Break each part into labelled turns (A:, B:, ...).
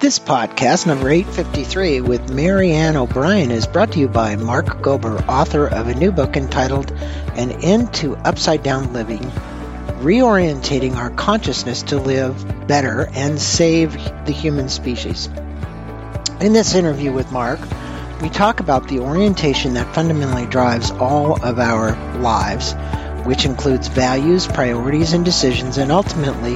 A: This podcast, number 853, with Marianne O'Brien, is brought to you by Mark Gober, author of a new book entitled An End to Upside Down Living Reorientating Our Consciousness to Live Better and Save the Human Species. In this interview with Mark, we talk about the orientation that fundamentally drives all of our lives, which includes values, priorities, and decisions, and ultimately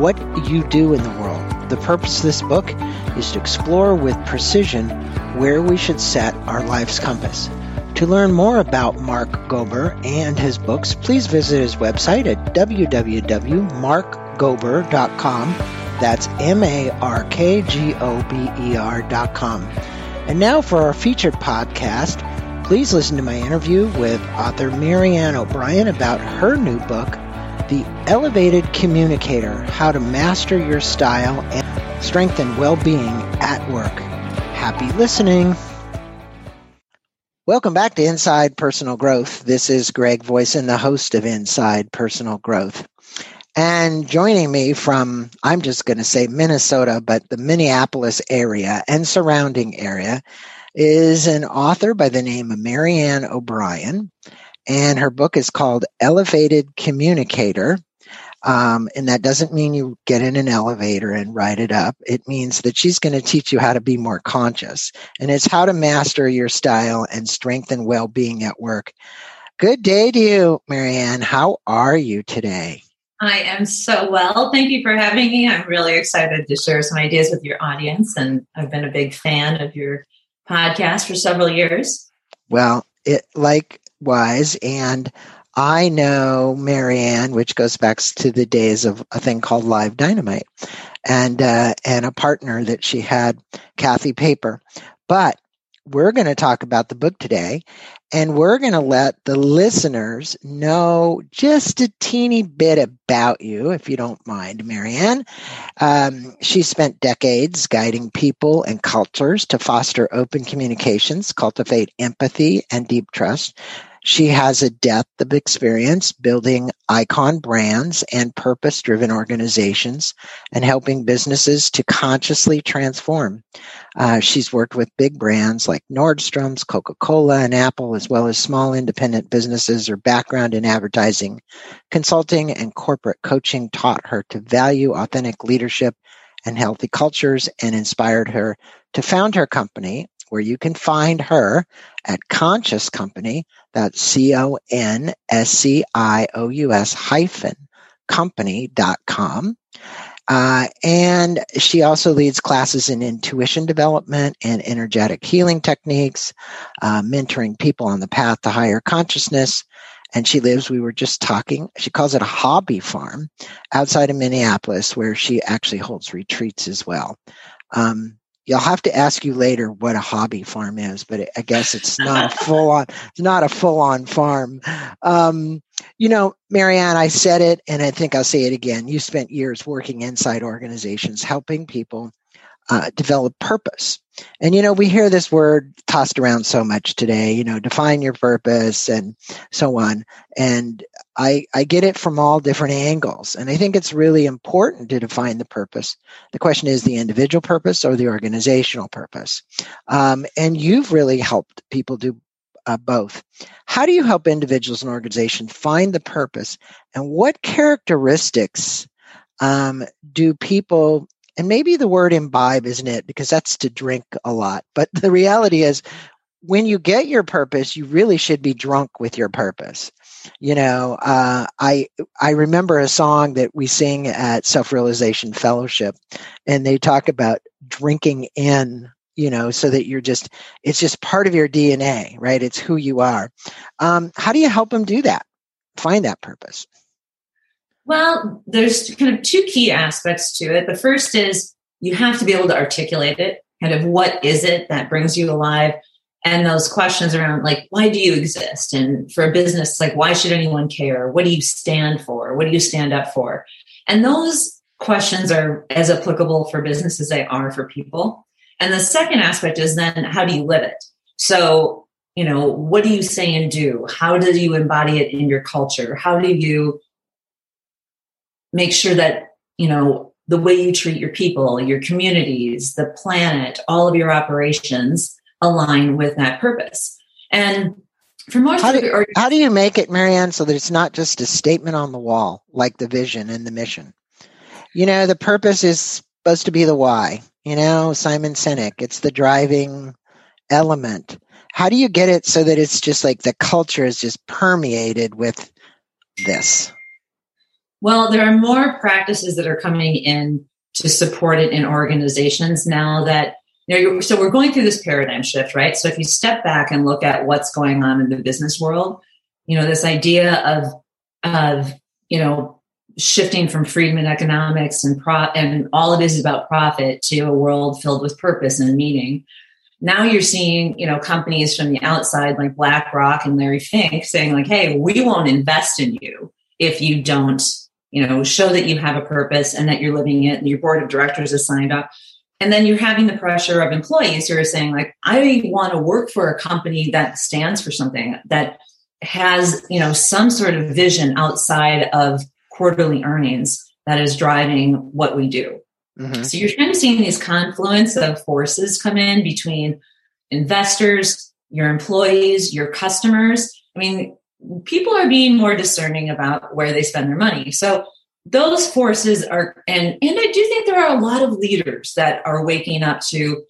A: what you do in the world. The purpose of this book is to explore with precision where we should set our life's compass. To learn more about Mark Gober and his books, please visit his website at www.markgober.com. That's M A R K G O B E R.com. And now for our featured podcast, please listen to my interview with author Marianne O'Brien about her new book, the Elevated Communicator How to Master Your Style and Well Being at Work. Happy listening. Welcome back to Inside Personal Growth. This is Greg Voisen, the host of Inside Personal Growth. And joining me from, I'm just going to say Minnesota, but the Minneapolis area and surrounding area is an author by the name of Marianne O'Brien and her book is called Elevated Communicator. Um, and that doesn't mean you get in an elevator and write it up. It means that she's going to teach you how to be more conscious. And it's how to master your style and strengthen well being at work. Good day to you, Marianne. How are you today?
B: I am so well. Thank you for having me. I'm really excited to share some ideas with your audience. And I've been a big fan of your podcast for several years.
A: Well, it likewise. And I know Marianne, which goes back to the days of a thing called Live Dynamite, and uh, and a partner that she had, Kathy Paper. But we're going to talk about the book today, and we're going to let the listeners know just a teeny bit about you, if you don't mind, Marianne. Um, she spent decades guiding people and cultures to foster open communications, cultivate empathy and deep trust she has a depth of experience building icon brands and purpose driven organizations and helping businesses to consciously transform. Uh, she's worked with big brands like Nordstrom's, Coca Cola, and Apple, as well as small independent businesses. Her background in advertising, consulting, and corporate coaching taught her to value authentic leadership and healthy cultures and inspired her to found her company where you can find her at Conscious Company. That's C O N S C I O U S hyphen company.com. Uh, and she also leads classes in intuition development and energetic healing techniques, uh, mentoring people on the path to higher consciousness. And she lives, we were just talking, she calls it a hobby farm outside of Minneapolis, where she actually holds retreats as well. Um, you'll have to ask you later what a hobby farm is, but I guess it's not a full on, it's not a full on farm. Um, you know, Marianne, I said it and I think I'll say it again. You spent years working inside organizations, helping people uh, develop purpose. And, you know, we hear this word tossed around so much today, you know, define your purpose and so on. And I, I get it from all different angles. And I think it's really important to define the purpose. The question is the individual purpose or the organizational purpose. Um, and you've really helped people do uh, both. How do you help individuals and organizations find the purpose? And what characteristics um, do people and maybe the word imbibe isn't it because that's to drink a lot. But the reality is when you get your purpose you really should be drunk with your purpose. You know uh, i i remember a song that we sing at self-realization fellowship and they talk about drinking in you know so that you're just it's just part of your dna right? It's who you are. Um, how do you help them do that? Find that purpose
B: well, there's kind of two key aspects to it. The first is you have to be able to articulate it, kind of what is it that brings you alive? And those questions around like, why do you exist? And for a business, like, why should anyone care? What do you stand for? What do you stand up for? And those questions are as applicable for business as they are for people. And the second aspect is then how do you live it? So, you know, what do you say and do? How do you embody it in your culture? How do you make sure that you know the way you treat your people, your communities, the planet, all of your operations align with that purpose. And for most
A: how do,
B: or,
A: how do you make it, Marianne, so that it's not just a statement on the wall, like the vision and the mission? You know, the purpose is supposed to be the why. You know, Simon Sinek, it's the driving element. How do you get it so that it's just like the culture is just permeated with this?
B: Well, there are more practices that are coming in to support it in organizations now that you know so we're going through this paradigm shift right? So if you step back and look at what's going on in the business world you know this idea of of you know shifting from Friedman economics and pro and all it is about profit to a world filled with purpose and meaning. Now you're seeing you know companies from the outside like blackrock and larry fink saying like hey we won't invest in you if you don't you know show that you have a purpose and that you're living it and your board of directors is signed up and then you're having the pressure of employees who are saying like i want to work for a company that stands for something that has you know some sort of vision outside of quarterly earnings that is driving what we do Mm-hmm. So you're kind of seeing these confluence of forces come in between investors, your employees, your customers. I mean, people are being more discerning about where they spend their money. So those forces are and and I do think there are a lot of leaders that are waking up to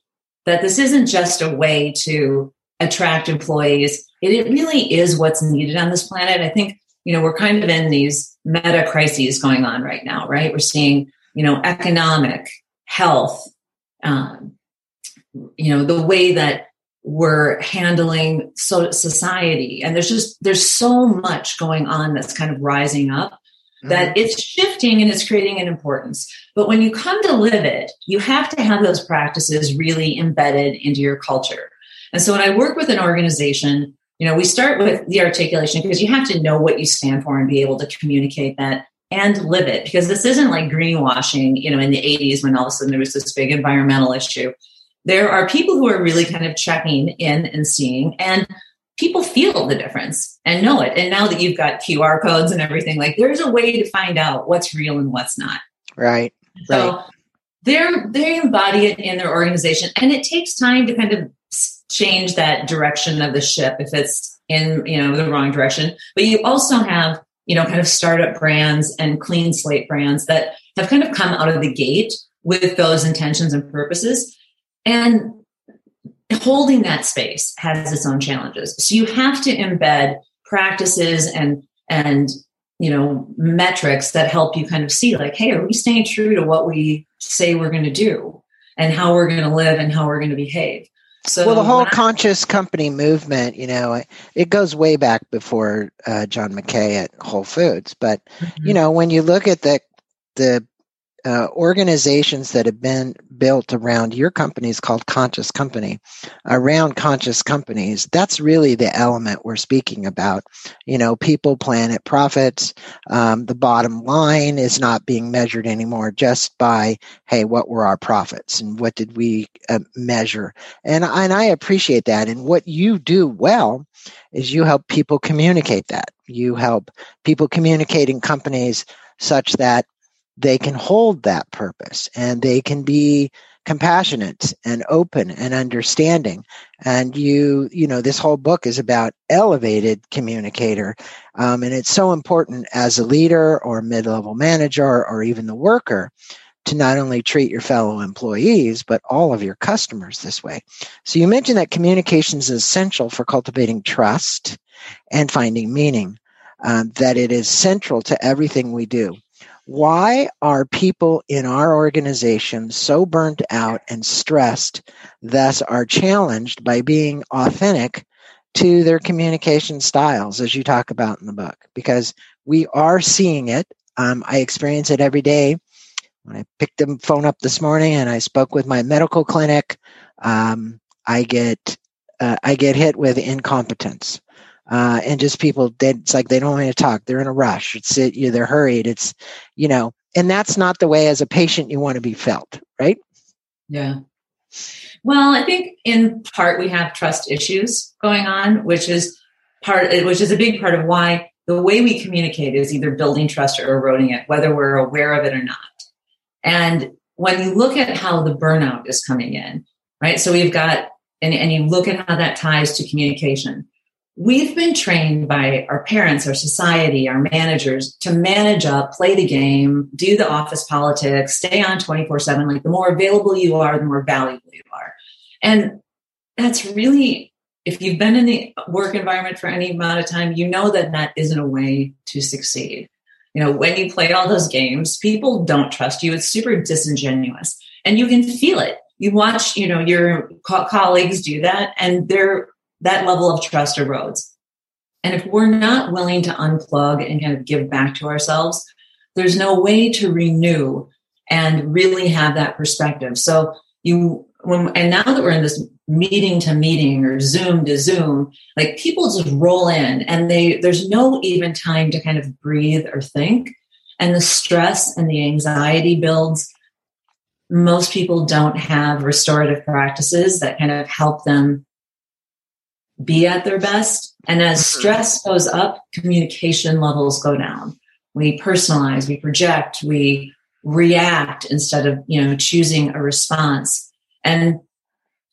B: that this isn't just a way to attract employees. It, it really is what's needed on this planet. I think, you know, we're kind of in these meta crises going on right now, right? We're seeing you know, economic, health, um, you know, the way that we're handling so society. And there's just, there's so much going on that's kind of rising up that mm-hmm. it's shifting and it's creating an importance. But when you come to live it, you have to have those practices really embedded into your culture. And so when I work with an organization, you know, we start with the articulation because you have to know what you stand for and be able to communicate that and live it because this isn't like greenwashing, you know, in the 80s when all of a sudden there was this big environmental issue. There are people who are really kind of checking in and seeing, and people feel the difference and know it. And now that you've got QR codes and everything, like there's a way to find out what's real and what's not.
A: Right.
B: So right. they're they embody it in their organization, and it takes time to kind of change that direction of the ship if it's in you know the wrong direction. But you also have you know, kind of startup brands and clean slate brands that have kind of come out of the gate with those intentions and purposes. And holding that space has its own challenges. So you have to embed practices and and you know metrics that help you kind of see like hey are we staying true to what we say we're going to do and how we're going to live and how we're going to behave
A: so well, the whole conscious company movement, you know, it goes way back before uh, John Mackey at Whole Foods. But mm-hmm. you know, when you look at the the uh, organizations that have been built around your companies called conscious company. Around conscious companies that's really the element we're speaking about. You know people planet profits um, the bottom line is not being measured anymore just by hey what were our profits and what did we uh, measure? And, and i appreciate that. And what you do well is you help people communicate that. You help people communicate in companies such that they can hold that purpose and they can be compassionate and open and understanding. And you you know this whole book is about elevated communicator um, and it's so important as a leader or mid-level manager or even the worker to not only treat your fellow employees but all of your customers this way. So you mentioned that communication is essential for cultivating trust and finding meaning um, that it is central to everything we do why are people in our organization so burnt out and stressed, thus are challenged by being authentic to their communication styles, as you talk about in the book? Because we are seeing it. Um, I experience it every day. When I picked the phone up this morning and I spoke with my medical clinic, um, I get uh, I get hit with incompetence uh, and just people they, it's like they don't want to talk. They're in a rush. It's it, you they're hurried. It's you know and that's not the way as a patient you want to be felt right?
B: Yeah. Well i think in part we have trust issues going on which is part which is a big part of why the way we communicate is either building trust or eroding it whether we're aware of it or not. And when you look at how the burnout is coming in, right? So we've got, and, and you look at how that ties to communication. We've been trained by our parents, our society, our managers to manage up, play the game, do the office politics, stay on 24 7. Like the more available you are, the more valuable you are. And that's really, if you've been in the work environment for any amount of time, you know that that isn't a way to succeed. You know, when you play all those games, people don't trust you. It's super disingenuous and you can feel it. You watch, you know, your co- colleagues do that and they're that level of trust erodes. And if we're not willing to unplug and kind of give back to ourselves, there's no way to renew and really have that perspective. So you when and now that we're in this meeting to meeting or zoom to zoom like people just roll in and they there's no even time to kind of breathe or think and the stress and the anxiety builds most people don't have restorative practices that kind of help them be at their best. And as mm-hmm. stress goes up, communication levels go down. We personalize, we project, we react instead of, you know, choosing a response. And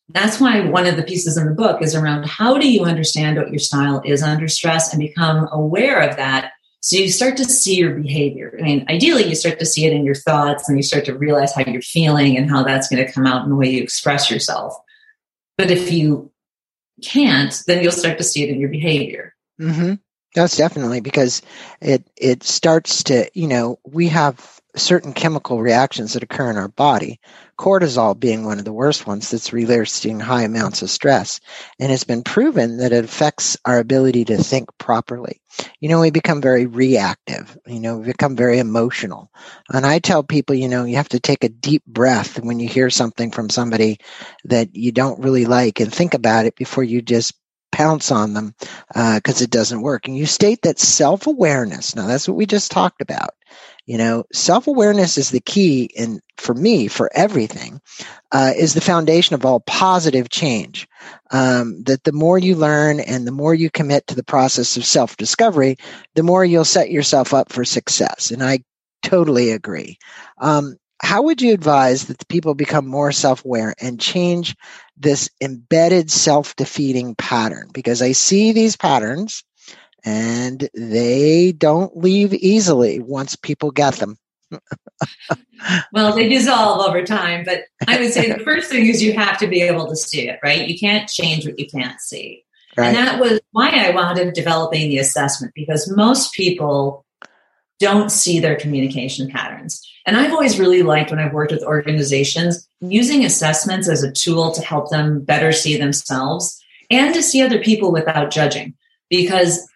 B: that's why one of the pieces in the book is around how do you understand what your style is under stress and become aware of that so you start to see your behavior. I mean, ideally, you start to see it in your thoughts and you start to realize how you're feeling and how that's going to come out in the way you express yourself. But if you can't, then you'll start to see it in your behavior.
A: Mm-hmm. That's definitely because it it starts to you know we have certain chemical reactions that occur in our body, cortisol being one of the worst ones that's releasing high amounts of stress. And it's been proven that it affects our ability to think properly. You know, we become very reactive, you know, we become very emotional. And I tell people, you know, you have to take a deep breath when you hear something from somebody that you don't really like and think about it before you just pounce on them because uh, it doesn't work. And you state that self awareness, now that's what we just talked about, you know, self awareness is the key, and for me, for everything, uh, is the foundation of all positive change. Um, that the more you learn and the more you commit to the process of self discovery, the more you'll set yourself up for success. And I totally agree. Um, how would you advise that the people become more self aware and change this embedded self defeating pattern? Because I see these patterns and they don't leave easily once people get them.
B: well, they dissolve over time, but I would say the first thing is you have to be able to see it, right? You can't change what you can't see. Right. And that was why I wound up developing the assessment because most people don't see their communication patterns. And I've always really liked when I've worked with organizations using assessments as a tool to help them better see themselves and to see other people without judging. Because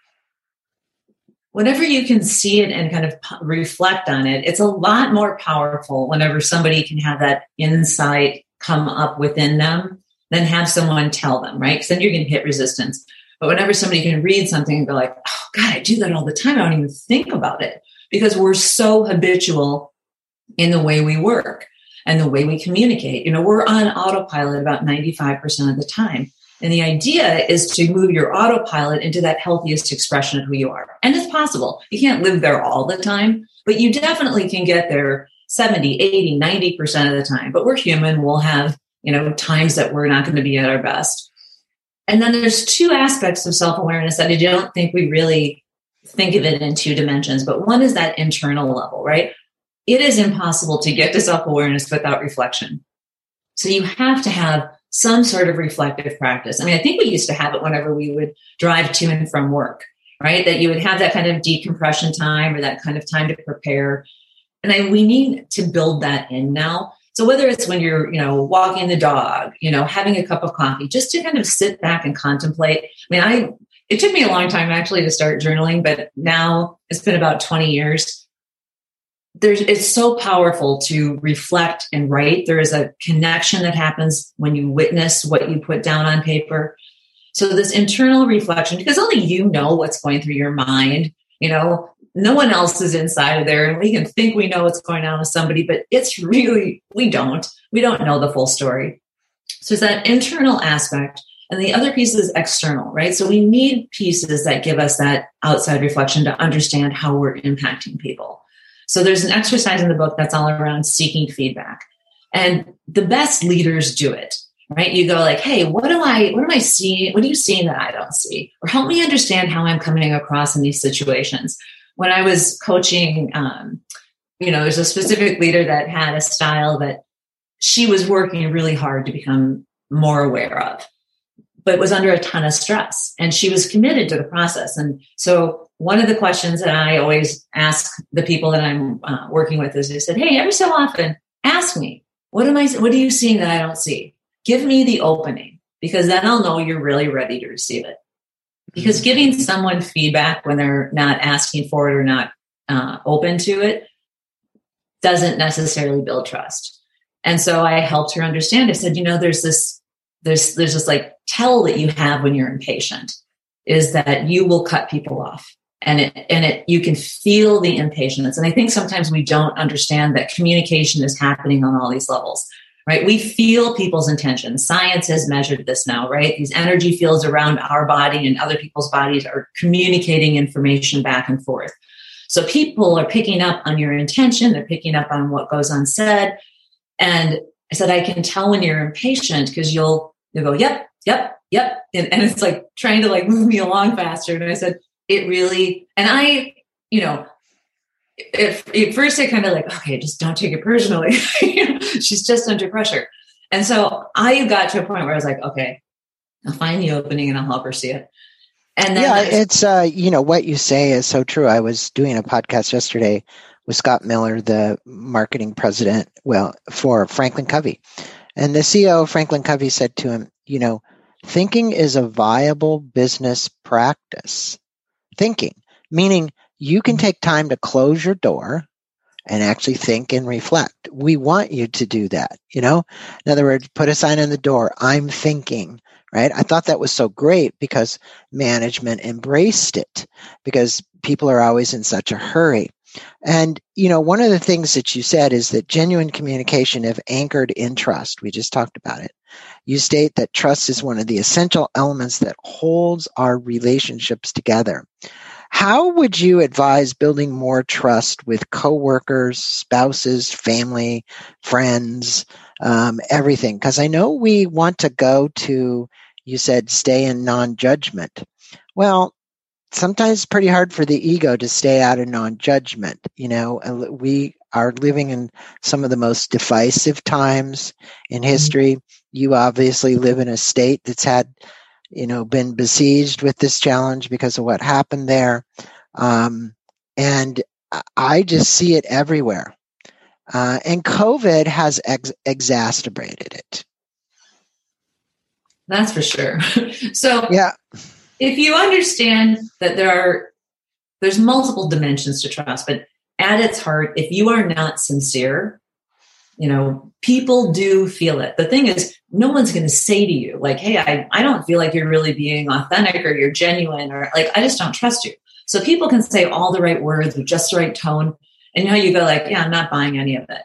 B: whenever you can see it and kind of reflect on it, it's a lot more powerful whenever somebody can have that insight come up within them than have someone tell them, right? Because then you're going to hit resistance. But whenever somebody can read something and go like, oh God, I do that all the time. I don't even think about it because we're so habitual in the way we work and the way we communicate. You know, we're on autopilot about 95% of the time. And the idea is to move your autopilot into that healthiest expression of who you are. And it's possible. You can't live there all the time, but you definitely can get there 70, 80, 90% of the time. But we're human. We'll have, you know, times that we're not going to be at our best. And then there's two aspects of self awareness that I don't think we really think of it in two dimensions. But one is that internal level, right? It is impossible to get to self awareness without reflection. So you have to have some sort of reflective practice. I mean, I think we used to have it whenever we would drive to and from work, right? That you would have that kind of decompression time or that kind of time to prepare. And I, we need to build that in now. So whether it's when you're, you know, walking the dog, you know, having a cup of coffee, just to kind of sit back and contemplate. I mean, I, it took me a long time actually to start journaling, but now it's been about 20 years there's it's so powerful to reflect and write. There is a connection that happens when you witness what you put down on paper. So this internal reflection because only you know what's going through your mind you know no one else is inside of there. And we can think we know what's going on with somebody but it's really we don't. We don't know the full story. So it's that internal aspect. And the other piece is external right? So we need pieces that give us that outside reflection to understand how we're impacting people So there's an exercise in the book that's all around seeking feedback. And the best leaders do it, right? You go like, hey, what do I, what am I seeing? What are you seeing that I don't see? Or help me understand how I'm coming across in these situations. When I was coaching, um, you know, there's a specific leader that had a style that she was working really hard to become more aware of, but was under a ton of stress. And she was committed to the process. And so one of the questions that I always ask the people that I'm uh, working with is I said, Hey, every so often ask me, what am I, what are you seeing that I don't see? Give me the opening because then I'll know you're really ready to receive it. Because mm-hmm. giving someone feedback when they're not asking for it or not uh, open to it doesn't necessarily build trust. And so I helped her understand. I said, you know, there's this, there's, there's this like tell that you have when you're impatient is that you will cut people off and it, and it, you can feel the impatience. And I think sometimes we don't understand that communication is happening on all these levels, right? We feel people's intentions. Science has measured this now, right? These energy fields around our body and other people's bodies are communicating information back and forth. So people are picking up on your intention. They're picking up on what goes unsaid. And I said, I can tell when you're impatient because you'll, you'll go, yep, yep, yep. And, and it's like trying to like move me along faster. And I said, it really, and I, you know, at, at first I kind of like, okay, just don't take it personally. She's just under pressure. And so I got to a point where I was like, okay, I'll find the opening and I'll help her see it.
A: And yeah, it's uh, you know what you say is so true. I was doing a podcast yesterday with Scott Miller, the marketing president, well for Franklin Covey, and the CEO of Franklin Covey said to him, you know, thinking is a viable business practice thinking, meaning you can mm-hmm. take time to close your door and actually think and reflect. We want you to do that, you know? In other words, put a sign on the door, I'm thinking, right? I thought that was so great because management embraced it because people are always in such a hurry. And, you know, one of the things that you said is that genuine communication have anchored in trust. We just talked about it. You state that trust is one of the essential elements that holds our relationships together. How would you advise building more trust with coworkers, spouses, family, friends, um, everything? Because I know we want to go to, you said, stay in non judgment. Well, sometimes pretty hard for the ego to stay out of non-judgment you know? We are living in some of the most divisive times in mm-hmm. history. You obviously live in a state that's had you know been besieged with this challenge because of what happened there. Um, and i just see it everywhere. Uh, and covid has ex- exacerbated it.
B: That's for sure. So
A: yeah
B: if you understand that there are there's multiple dimensions to trust but at its heart if you are not sincere you know people do feel it. The thing is no one's going to say to you like hey I, I don't feel like you're really being authentic or you're genuine or like i just don't trust you. So people can say all the right words with just the right tone and now you go like yeah i'm not buying any of it.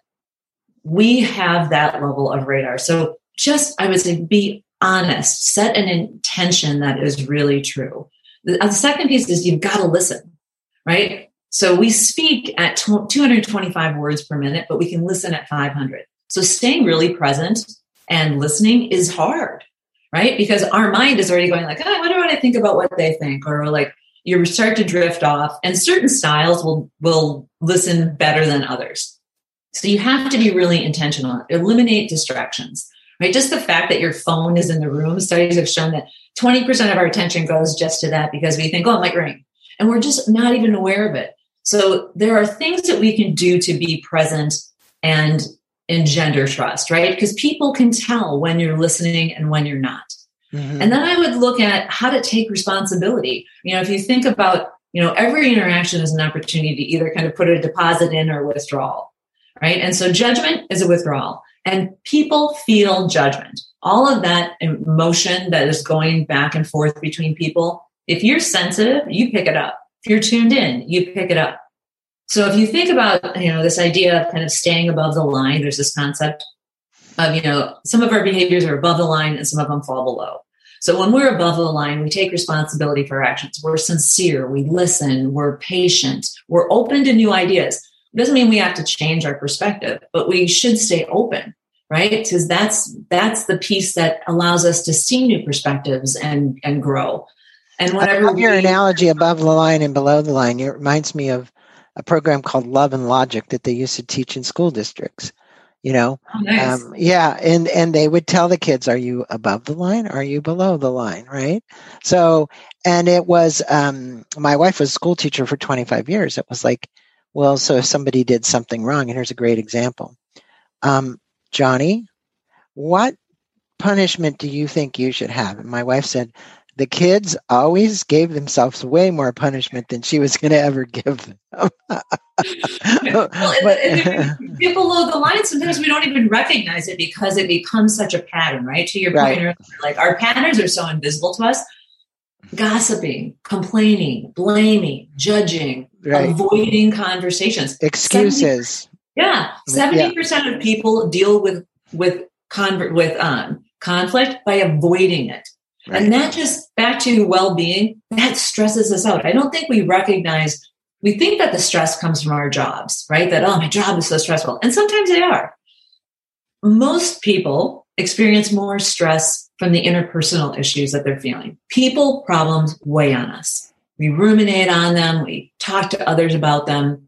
B: We have that level of radar. So just i would say be honest, set an intention that is really true. The, uh, the second piece is you've got to listen, right? So we speak at 225 words per minute, but we can listen at 500. So staying really present and listening is hard, right? Because our mind is already going like, oh, I wonder what I think about what they think, or like you start to drift off. And certain styles will will listen better than others. So you have to be really intentional. Eliminate distractions right? Just the fact that your phone is in the room, studies have shown that 20% of our attention goes just to that because we think, oh, it might ring. And we're just not even aware of it. So there are things that we can do to be present and engender trust, right? Because people can tell when you're listening and when you're not. Mm-hmm. And then I would look at how to take responsibility. You know, if you think about, you know, every interaction is an opportunity to either kind of put a deposit in or withdrawal, right? And so judgment is a withdrawal. And people feel judgment. All of that emotion that is going back and forth between people, if you're sensitive, you pick it up. If you're tuned in, you pick it up. So if you think about, you know, this idea of kind of staying above the line, there's this concept of, you know, some of our behaviors are above the line and some of them fall below. So when we're above the line, we take responsibility for our actions. We're sincere, we listen, we're patient, we're open to new ideas It doesn't mean we have to change our perspective, but we should stay open, right? Because that's that's the piece that allows us to see new perspectives and and grow. And whatever
A: your we, analogy above the line and below the line, it reminds me of a program called Love and Logic that they used to teach in school districts you know?
B: Oh, nice. um,
A: yeah and and they would tell the kids are you above the line? Are you below the line? Right? So and it was um, my wife was a school teacher for 25 years. It was like well so if somebody did something wrong and here's a great example. Um, johnny what punishment do you think you should have and my wife said the kids always gave themselves way more punishment than she was going to ever give them. well,
B: but, get below the line, sometimes we don't even recognize it because it becomes such a pattern, right? To your point, right. like our patterns are so invisible to us. Gossiping, complaining, blaming, judging, right. avoiding conversations,
A: excuses.
B: 70, yeah, seventy percent of people deal with with con- with um, conflict by avoiding it. Right. And that just back to well being, that stresses us out. I don't think we recognize, we think that the stress comes from our jobs, right? That, oh, my job is so stressful. And sometimes they are. Most people experience more stress from the interpersonal issues that they're feeling. People problems weigh on us. We ruminate on them, we talk to others about them,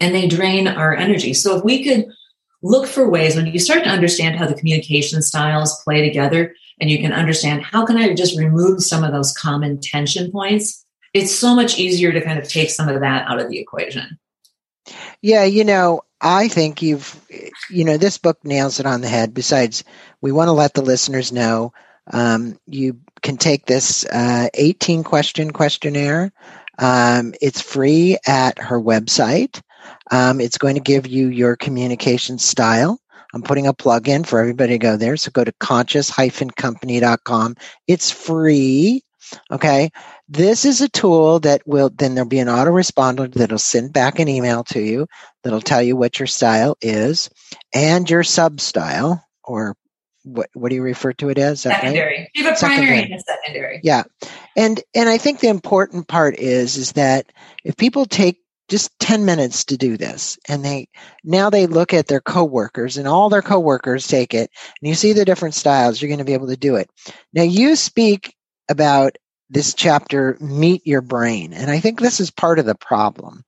B: and they drain our energy. So if we could look for ways when you start to understand how the communication styles play together, and you can understand how can I just remove some of those common tension points, it's so much easier to kind of take some of that out of the equation.
A: Yeah, you know, I think you've, you know, this book nails it on the head. Besides, we want to let the listeners know um, you can take this uh, 18 question questionnaire. Um, it's free at her website. Um, it's going to give you your communication style. I'm putting a plug in for everybody to go there. So go to conscious-company.com. It's free. Okay. This is a tool that will, then there'll be an autoresponder that'll send back an email to you that'll tell you what your style is and your sub style or what, what do you refer to it as?
B: Secondary. Right? You have a secondary. primary and a secondary.
A: Yeah. And, and I think the important part is, is that if people take just 10 minutes to do this. And they now they look at their coworkers and all their coworkers take it and you see the different styles you're going to be able to do it. Now you speak about this chapter meet your brain and i think this is part of the problem.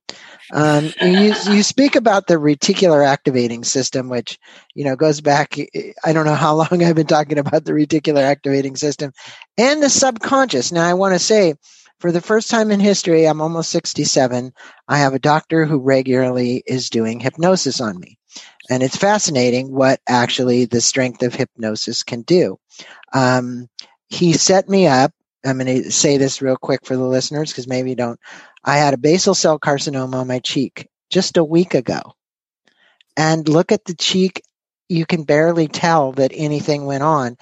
A: Um, you, you speak about the reticular activating system which you know goes back i don't know how long i've been talking about the reticular activating system and the subconscious. Now i want to say for the first time in history, I'm almost 67. I have a doctor who regularly is doing hypnosis on me. And it's fascinating what actually the strength of hypnosis can do. Um, he set me up. I'm going to say this real quick for the listeners because maybe you don't. I had a basal cell carcinoma on my cheek just a week ago. And look at the cheek. You can barely tell that anything went on.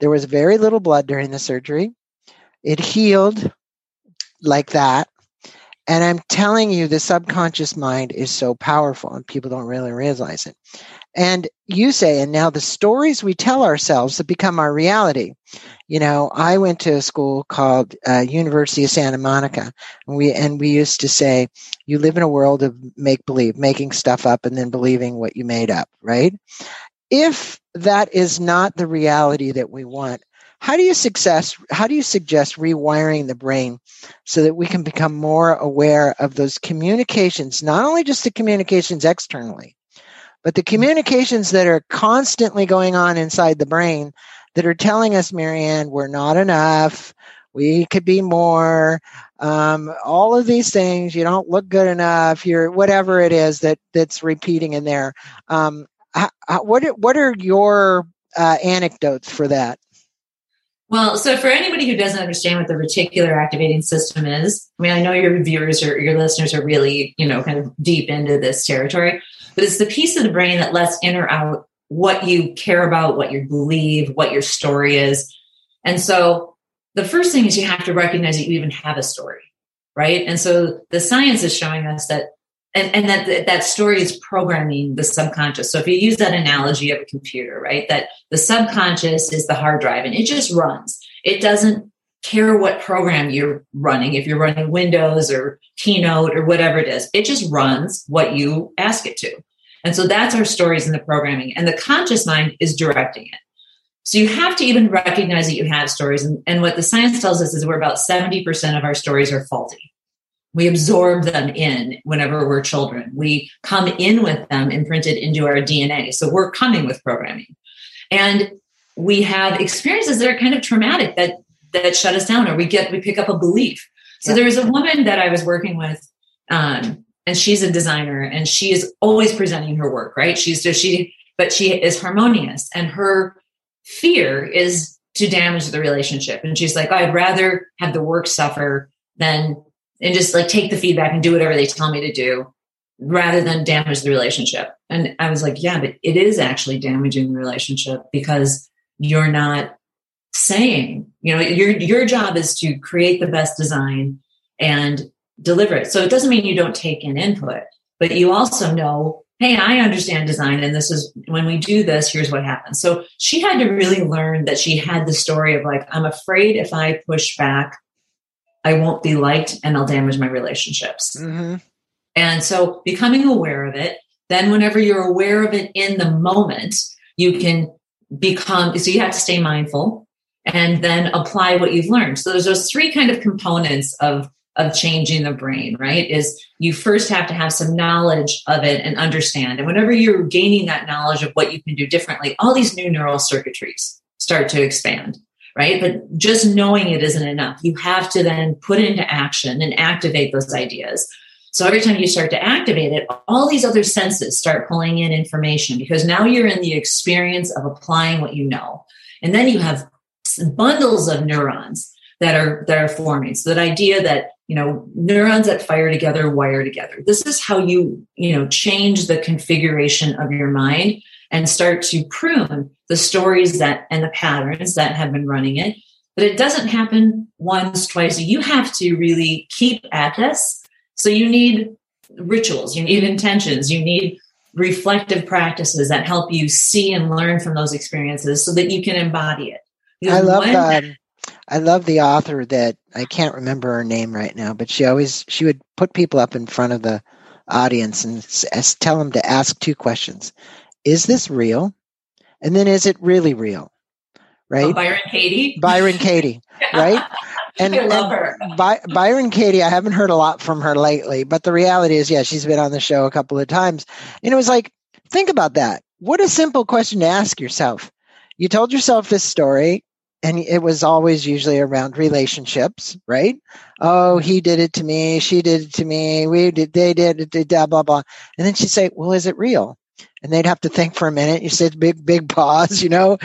A: There was very little blood during the surgery. It healed like that. And I'm telling you, the subconscious mind is so powerful and people don't really realize it. And you say, and now the stories we tell ourselves that become our reality. You know, I went to a school called uh, University of Santa Monica, and we and we used to say, you live in a world of make believe, making stuff up, and then believing what you made up. Right? If that is not the reality that we want, how do you success how do you suggest rewiring the brain so that we can become more aware of those communications, not only just the communications externally, but the communications that are constantly going on inside the brain that are telling us, Marianne, we're not enough, we could be more, um, all of these things, you don't look good enough, you're whatever it is that that's repeating in there. Um, how, what what are your uh, anecdotes for that?
B: Well, so for anybody who doesn't understand what the reticular activating system is, I mean, I know your viewers or your listeners are really, you know, kind of deep into this territory, but it's the piece of the brain that lets in or out what you care about, what you believe, what your story is. And so the first thing is you have to recognize that you even have a story, right? And so the science is showing us that and, and that that story is programming the subconscious. So if you use that analogy of a computer, right, that the subconscious is the hard drive and it just runs. It doesn't care what program you're running, if you're running Windows or Keynote or whatever it is, it just runs what you ask it to. And so that's our stories in the programming. And the conscious mind is directing it. So you have to even recognize that you have stories. And, and what the science tells us is we're about 70% of our stories are faulty. We absorb them in whenever we're children. We come in with them imprinted into our DNA. So we're coming with programming. And we have experiences that are kind of traumatic that that shut us down or we get we pick up a belief. So yeah. there was a woman that I was working with um, and she's a designer and she is always presenting her work, right? She's so she but she is harmonious and her fear is to damage the relationship. And she's like, I'd rather have the work suffer than and just like take the feedback and do whatever they tell me to do rather than damage the relationship. And I was like, yeah, but it is actually damaging the relationship because you're not saying, you know, your your job is to create the best design and deliver it. So it doesn't mean you don't take in input, but you also know hey, I understand design and this is when we do this, here's what happens. So she had to really learn that she had the story of like, I'm afraid if I push back, I won't be liked and I'll damage my relationships. Mm-hmm. And so becoming aware of it, then whenever you're aware of it in the moment, you can become, so you have to stay mindful and then apply what you've learned. So there's those three kind of components of of changing the brain, right? Is you first have to have some knowledge of it and understand. And whenever you're gaining that knowledge of what you can do differently, all these new neural circuitries start to expand, right? But just knowing it isn't enough. You have to then put into action and activate those ideas. So every time you start to activate it, all these other senses start pulling in information because now you're in the experience of applying what you know. And then you have bundles of neurons that are that are forming. So that idea that you know neurons that fire together wire together this is how you you know change the configuration of your mind and start to prune the stories that and the patterns that have been running it. But it doesn't happen once twice. You have to really keep at this so you need rituals you need intentions you need reflective practices that help you see and learn from those experiences so that you can embody it.
A: Because i love that um, I love the author that I can't remember her name right now, but she always she would put people up in front of the audience and tell them to ask two questions: Is this real? And then, is it really real? Right? Oh,
B: Byron Katie.
A: Byron Katie. Right.
B: And, I love her.
A: By, Byron Katie, I haven't heard a lot from her lately, but the reality is, yeah, she's been on the show a couple of times, and it was like, think about that. What a simple question to ask yourself. You told yourself this story and it was always usually around relationships, right? Oh, he did it to me, she did it to me, we did, they did it, blah blah blah. And then she'd say, "Well, is it real?" And they'd have to think for a minute. You said, "Big, big pause," you know.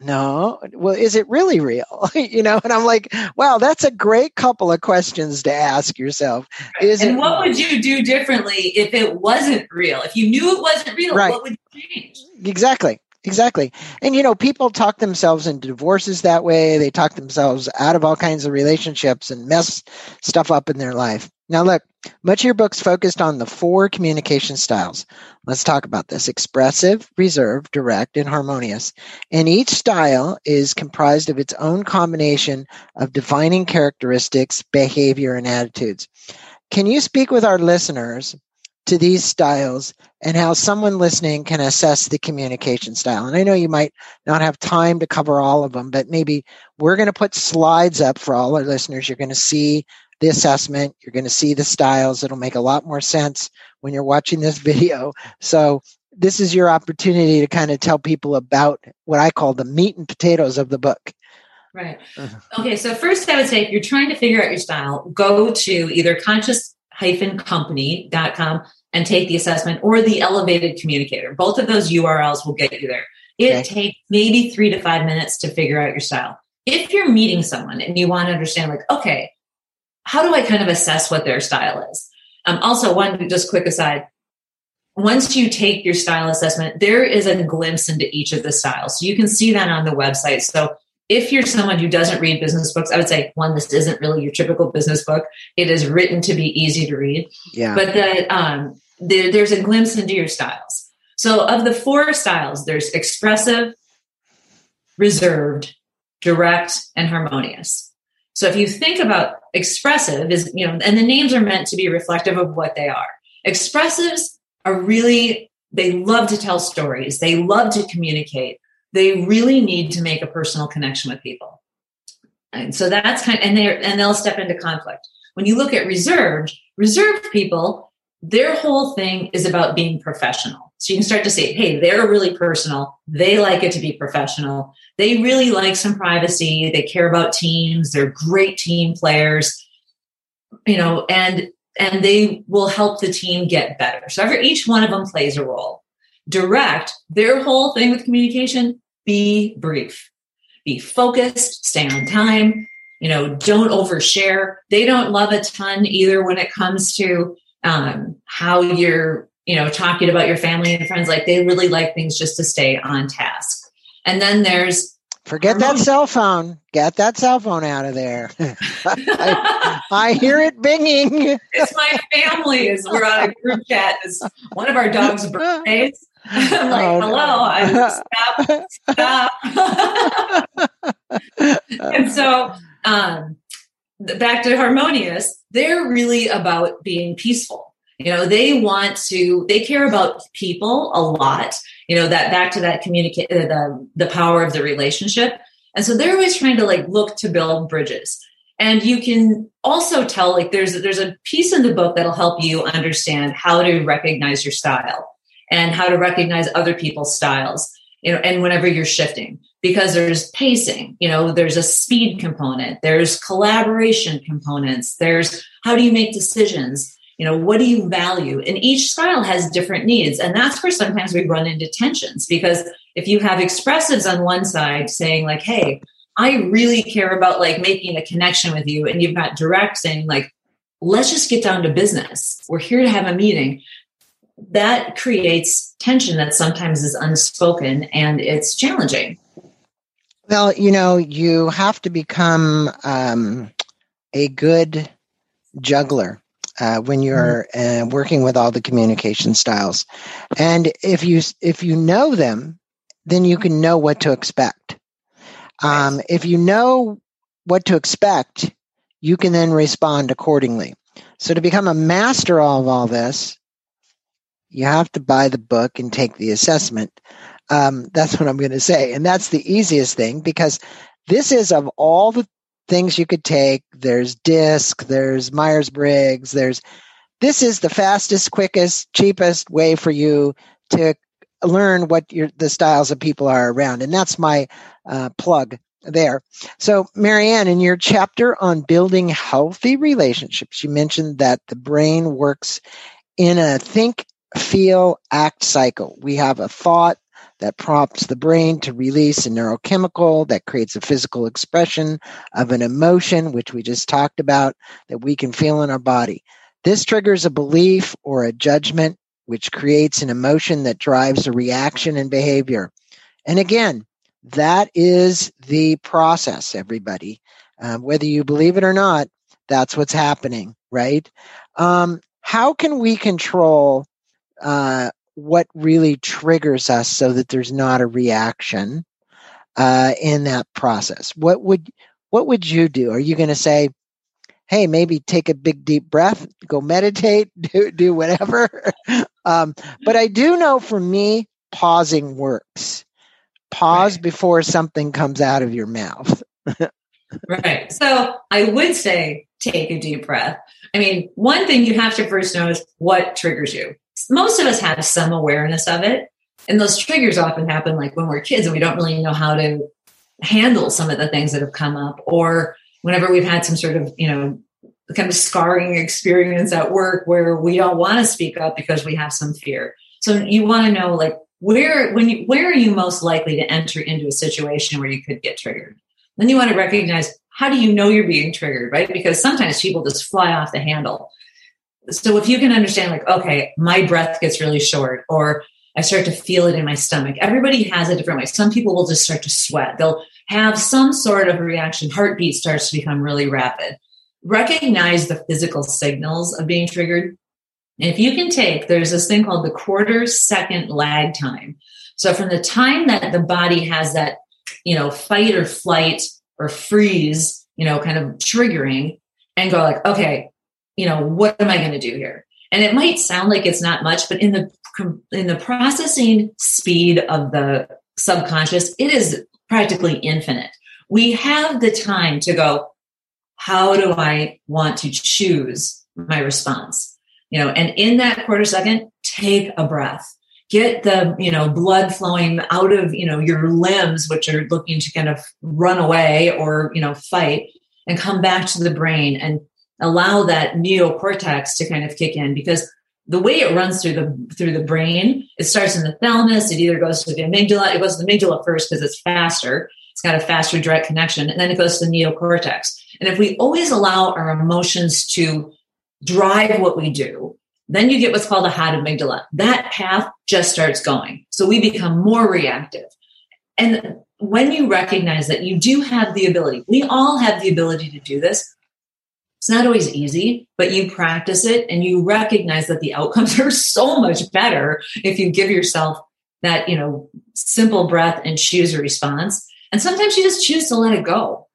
A: No, well, is it really real? you know, and I'm like, wow, that's a great couple of questions to ask yourself. Is
B: and what would you do differently if it wasn't real? If you knew it wasn't real, right. what would you change?
A: Exactly. Exactly. And you know, people talk themselves into divorces that way. They talk themselves out of all kinds of relationships and mess stuff up in their life. Now look, much of your book's focused on the four communication styles. Let's talk about this. Expressive, reserved, direct, and harmonious. And each style is comprised of its own combination of defining characteristics, behavior, and attitudes. Can you speak with our listeners to these styles and how someone listening can assess the communication style. And I know you might not have time to cover all of them, but maybe we're going to put slides up for all our listeners. You're going to see the assessment, you're going to see the styles. It'll make a lot more sense when you're watching this video. So, this is your opportunity to kind of tell people about what I call the meat and potatoes of the book.
B: Right. Uh-huh. Okay. So, first, I would say if you're trying to figure out your style, go to either conscious company.com and take the assessment or the elevated communicator. Both of those URLs will get you there. It okay. takes maybe three to five minutes to figure out your style. If you're meeting someone and you want to understand, like, okay, how do I kind of assess what their style is? Um, also, one just quick aside once you take your style assessment, there is a glimpse into each of the styles. So you can see that on the website. So if you're someone who doesn't read business books, I would say one, this isn't really your typical business book. It is written to be easy to read.
A: Yeah.
B: But the, um, the, there's a glimpse into your styles. So of the four styles, there's expressive, reserved, direct, and harmonious. So if you think about expressive is, you know, and the names are meant to be reflective of what they are. Expressives are really, they love to tell stories. They love to communicate. They really need to make a personal connection with people. And so that's kind of, and they're, and they'll step into conflict. When you look at reserved, reserved people, their whole thing is about being professional. So you can start to say, hey, they're really personal. They like it to be professional. They really like some privacy. They care about teams. They're great team players, you know, and and they will help the team get better. So every, each one of them plays a role. Direct, their whole thing with communication, be brief, be focused, stay on time, you know, don't overshare. They don't love a ton either when it comes to um, how you're, you know, talking about your family and friends. Like they really like things just to stay on task. And then there's
A: Forget that cell phone. Get that cell phone out of there. I, I, hear it binging.
B: It's my family. Is we're on a group chat. It's one of our dogs' birthdays. I'm like, oh, hello. No. I stop. stop. and so, um, back to harmonious. They're really about being peaceful you know they want to they care about people a lot you know that back to that communicate uh, the the power of the relationship. And so they're always trying to like look to build bridges. And you can also tell like there's there's a piece in the book that'll help you understand how to recognize your style and how to recognize other people's styles you know and whenever you're shifting. Because there's pacing you know there's a speed component there's collaboration components there's how do you make decisions you know what do you value? And each style has different needs. And that's where sometimes we run into tensions because if you have expressives on one side saying like hey i really care about like making a connection with you and you've got direct saying like let's just get down to business. We're here to have a meeting that creates tension that sometimes is unspoken and it's challenging.
A: Well you know you have to become um, a good juggler uh, when mm-hmm. you're uh, working with all the communication styles. And if you if you know them, then you can know what to expect. Um, if you know what to expect, you can then respond accordingly. So to become a master of all this, you have to buy the book and take the assessment. Um, that's what I'm going to say, and that's the easiest thing because this is of all the things you could take. There's DISC, there's Myers Briggs, there's this is the fastest, quickest, cheapest way for you to learn what your the styles of people are around. And that's my uh, plug there. So, Marianne, in your chapter on building healthy relationships, you mentioned that the brain works in a think, feel, act cycle. We have a thought, that prompts the brain to release a neurochemical that creates a physical expression of an emotion, which we just talked about, that we can feel in our body. This triggers a belief or a judgment, which creates an emotion that drives a reaction and behavior. And again, that is the process, everybody. Um, whether you believe it or not, that's what's happening, right? Um, how can we control uh, what really triggers us so that there's not a reaction uh, in that process. What would what would you do? Are you going to say, "Hey, maybe take a big deep breath, go meditate, do do whatever"? um, but I do know for me, pausing works. Pause right. before something comes out of your mouth.
B: right. So I would say take a deep breath. I mean, one thing you have to first know is what triggers you most of us have some awareness of it. And those triggers often happen like when we're kids and we don't really know how to handle some of the things that have come up, or whenever we've had some sort of, you know, kind of scarring experience at work where we don't want to speak up because we have some fear. So you want to know like where when you where are you most likely to enter into a situation where you could get triggered? Then you want to recognize how do you know you're being triggered, right? Because sometimes people just fly off the handle so if you can understand like okay my breath gets really short or i start to feel it in my stomach everybody has a different way some people will just start to sweat. They'll have some sort of reaction. Heartbeat starts to become really rapid. Recognize the physical signals of being triggered. And if you can take there's this thing called the quarter second lag time. So from the time that the body has that you know fight or flight or freeze you know, kind of triggering and go like, okay, you know, what am I going to do here? And it might sound like it's not much, but in the in the processing speed of the subconscious, it is practically infinite. We have the time to go, how do I want to choose my response? You know, and in that quarter second, take a breath. Get the, you know, blood flowing out of, you know, your limbs, which are looking to kind of run away or, you know, fight and come back to the brain and allow that neocortex to kind of kick in because the way it runs through the through the brain, it starts in the thalamus. It either goes to the amygdala. It goes to the amygdala first because it's faster. It's got a faster direct connection, and then it goes to the neocortex. And if we always allow our emotions to drive what we do, then you get what's called a hot amygdala. That path just starts going. So we become more reactive. And when you recognize that you do have the ability, we all have the ability to do this. It's not always easy, but you practice it and you recognize that the outcomes are so much better if you give yourself that, you know, simple breath and choose a response. And sometimes you just choose to let it go,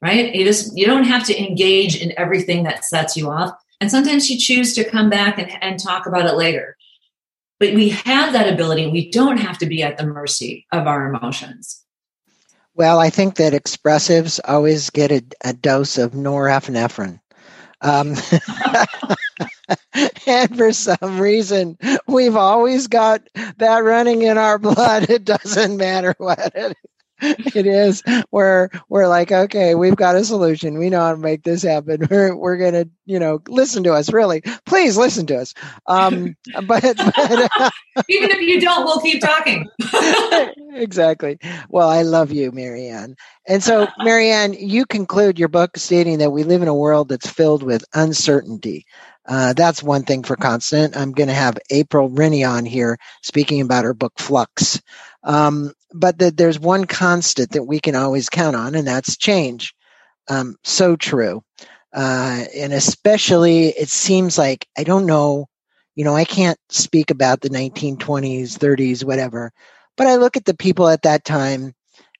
B: right? You just, you don't have to engage in everything that sets you off. And sometimes you choose to come back and, and talk about it later. But we have that ability. We don't have to be at the mercy of our emotions.
A: Well, I think that expressives always get a, a dose of norepinephrine. Um, and for some reason, we've always got that running in our blood. It doesn't matter what it it is where we're like, okay, we've got a solution. We know how to make this happen. We're we're gonna, you know, listen to us. Really, please listen to us. Um, but, but
B: even if you don't, we'll keep talking.
A: exactly. Well, I love you, Marianne. And so, Marianne, you conclude your book stating that we live in a world that's filled with uncertainty. Uh, that's one thing for constant. I'm going to have April Rinne on here speaking about her book Flux. Um, but that there's one constant that we can always count on, and that's change. Um, so true. Uh, and especially, it seems like, I don't know, you know, I can't speak about the 1920s, 30s, whatever, but I look at the people at that time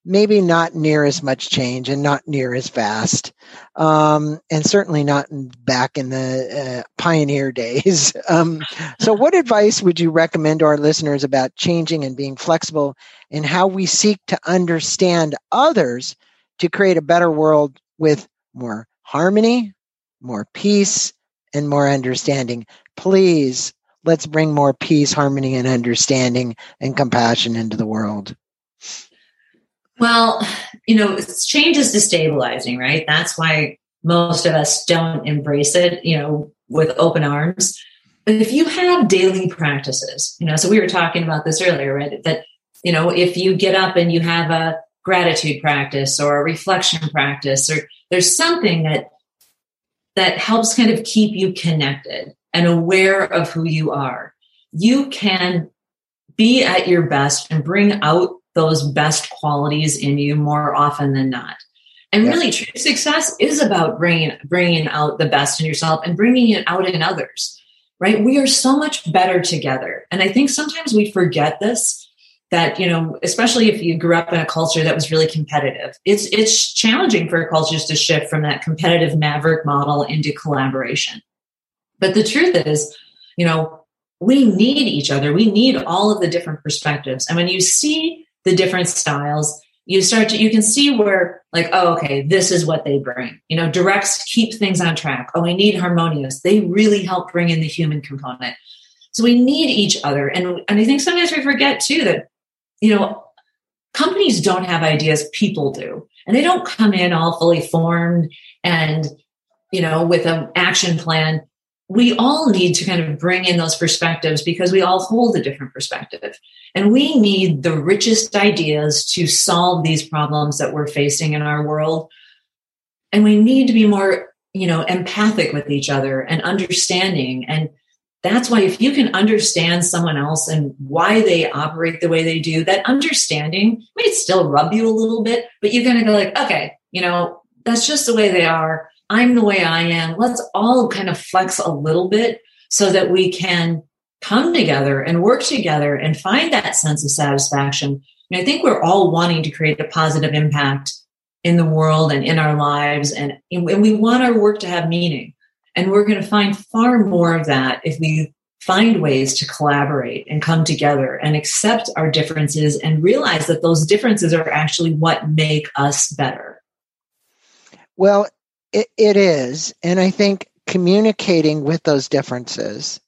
A: maybe not near as much change and not near as fast, um, and certainly not in, back in the uh, pioneer days. Um, so, what advice would you recommend to our listeners about changing and being flexible in how we seek to understand others to create a better world with more harmony, more peace, and more understanding? Please, let's bring more peace, harmony, and understanding and compassion into the world.
B: Well, you know, change is destabilizing, right? That's why most of us don't embrace it, you know, with open arms. But if you have daily practices, you know, so we were talking about this earlier, right? That, you know, if you get up and you have a gratitude practice or a reflection practice, or there's something that that helps kind of keep you connected and aware of who you are, you can be at your best and bring out those best qualities in you more often than not. And really, true success is about bringing bringing out the best in yourself and bringing it out in others. Right? We are so much better together, and I think sometimes we forget this. That you know, especially if you grew up in a culture that was really competitive, it's it's challenging for cultures to shift from that competitive maverick model into collaboration. But the truth is, you know, we need each other. We need all of the different perspectives, and when you see the different styles you start to you can see where like oh okay this is what they bring. You know directs keep things on track. Oh we need harmonious. They really help bring in the human component. So we need each other. And and i think sometimes we forget too that you know companies don't have ideas people do. And they don't come in all fully formed and you know with an action plan we all need to kind of bring in those perspectives because we all hold a different perspective. And we need the richest ideas to solve these problems that we're facing in our world. And we need to be more, you know, empathic with each other and understanding. And that's why if you can understand someone else and why they operate the way they do, that understanding might still rub you a little bit, but you're going to go like, okay, you know, that's just the way they are I'm the way I am. Let's all kind of flex a little bit so that we can come together and work together and find that sense of satisfaction. And I think we're all wanting to create a positive impact in the world and in our lives. And, and we want our work to have meaning. And we're going to find far more of that if we find ways to collaborate and come together and accept our differences and realize that those differences are actually what make us better.
A: Well, it, it is. And I think communicating with those differences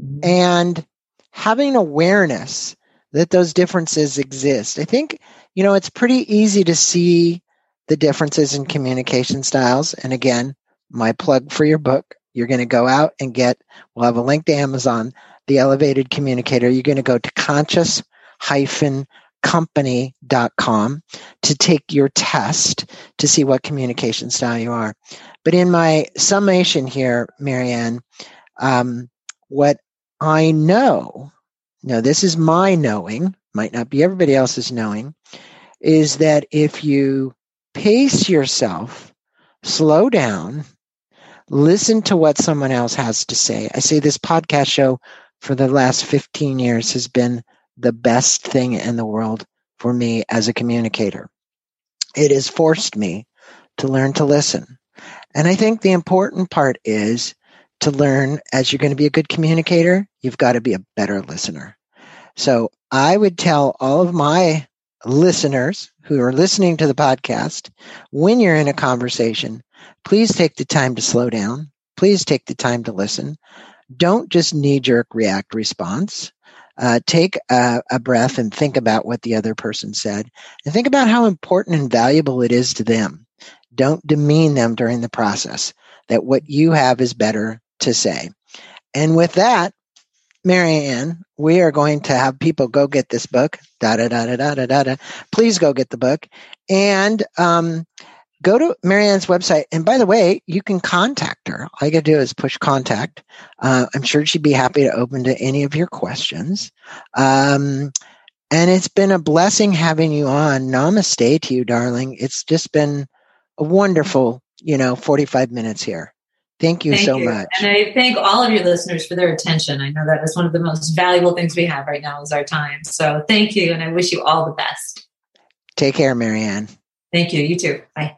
A: mm-hmm. and having awareness that those differences exist. I think, you know, it's pretty easy to see the differences in communication styles. And again, my plug for your book, you're going to go out and get, we'll have a link to Amazon, The Elevated Communicator. You're going to go to conscious hyphen company.com to take your test to see what communication style you are. But in my summation here, Marianne, um, what I know, now this is my knowing, might not be everybody else's knowing, is that if you pace yourself, slow down, listen to what someone else has to say. I say this podcast show for the last 15 years has been the best thing in the world for me as a communicator. It has forced me to learn to listen. And I think the important part is to learn as you're going to be a good communicator, you've got to be a better listener. So I would tell all of my listeners who are listening to the podcast, when you're in a conversation, please take the time to slow down. Please take the time to listen. Don't just knee jerk react response. Uh, take a, a breath and think about what the other person said and think about how important and valuable it is to them. Don't demean them during the process, that what you have is better to say. And with that, Marianne, we are going to have people go get this book. Da da da da da da da. Please go get the book. And um, go to Marianne's website. And by the way, you can contact her. All you got to do is push contact. Uh, I'm sure she'd be happy to open to any of your questions. Um, and it's been a blessing having you on. Namaste to you, darling. It's just been a wonderful, you know, 45 minutes here. Thank you thank so you. much.
B: And I thank all of your listeners for their attention. I know that is one of the most valuable things we have right now is our time. So thank you. And I wish you all the best.
A: Take care, Marianne.
B: Thank you. You too. Bye.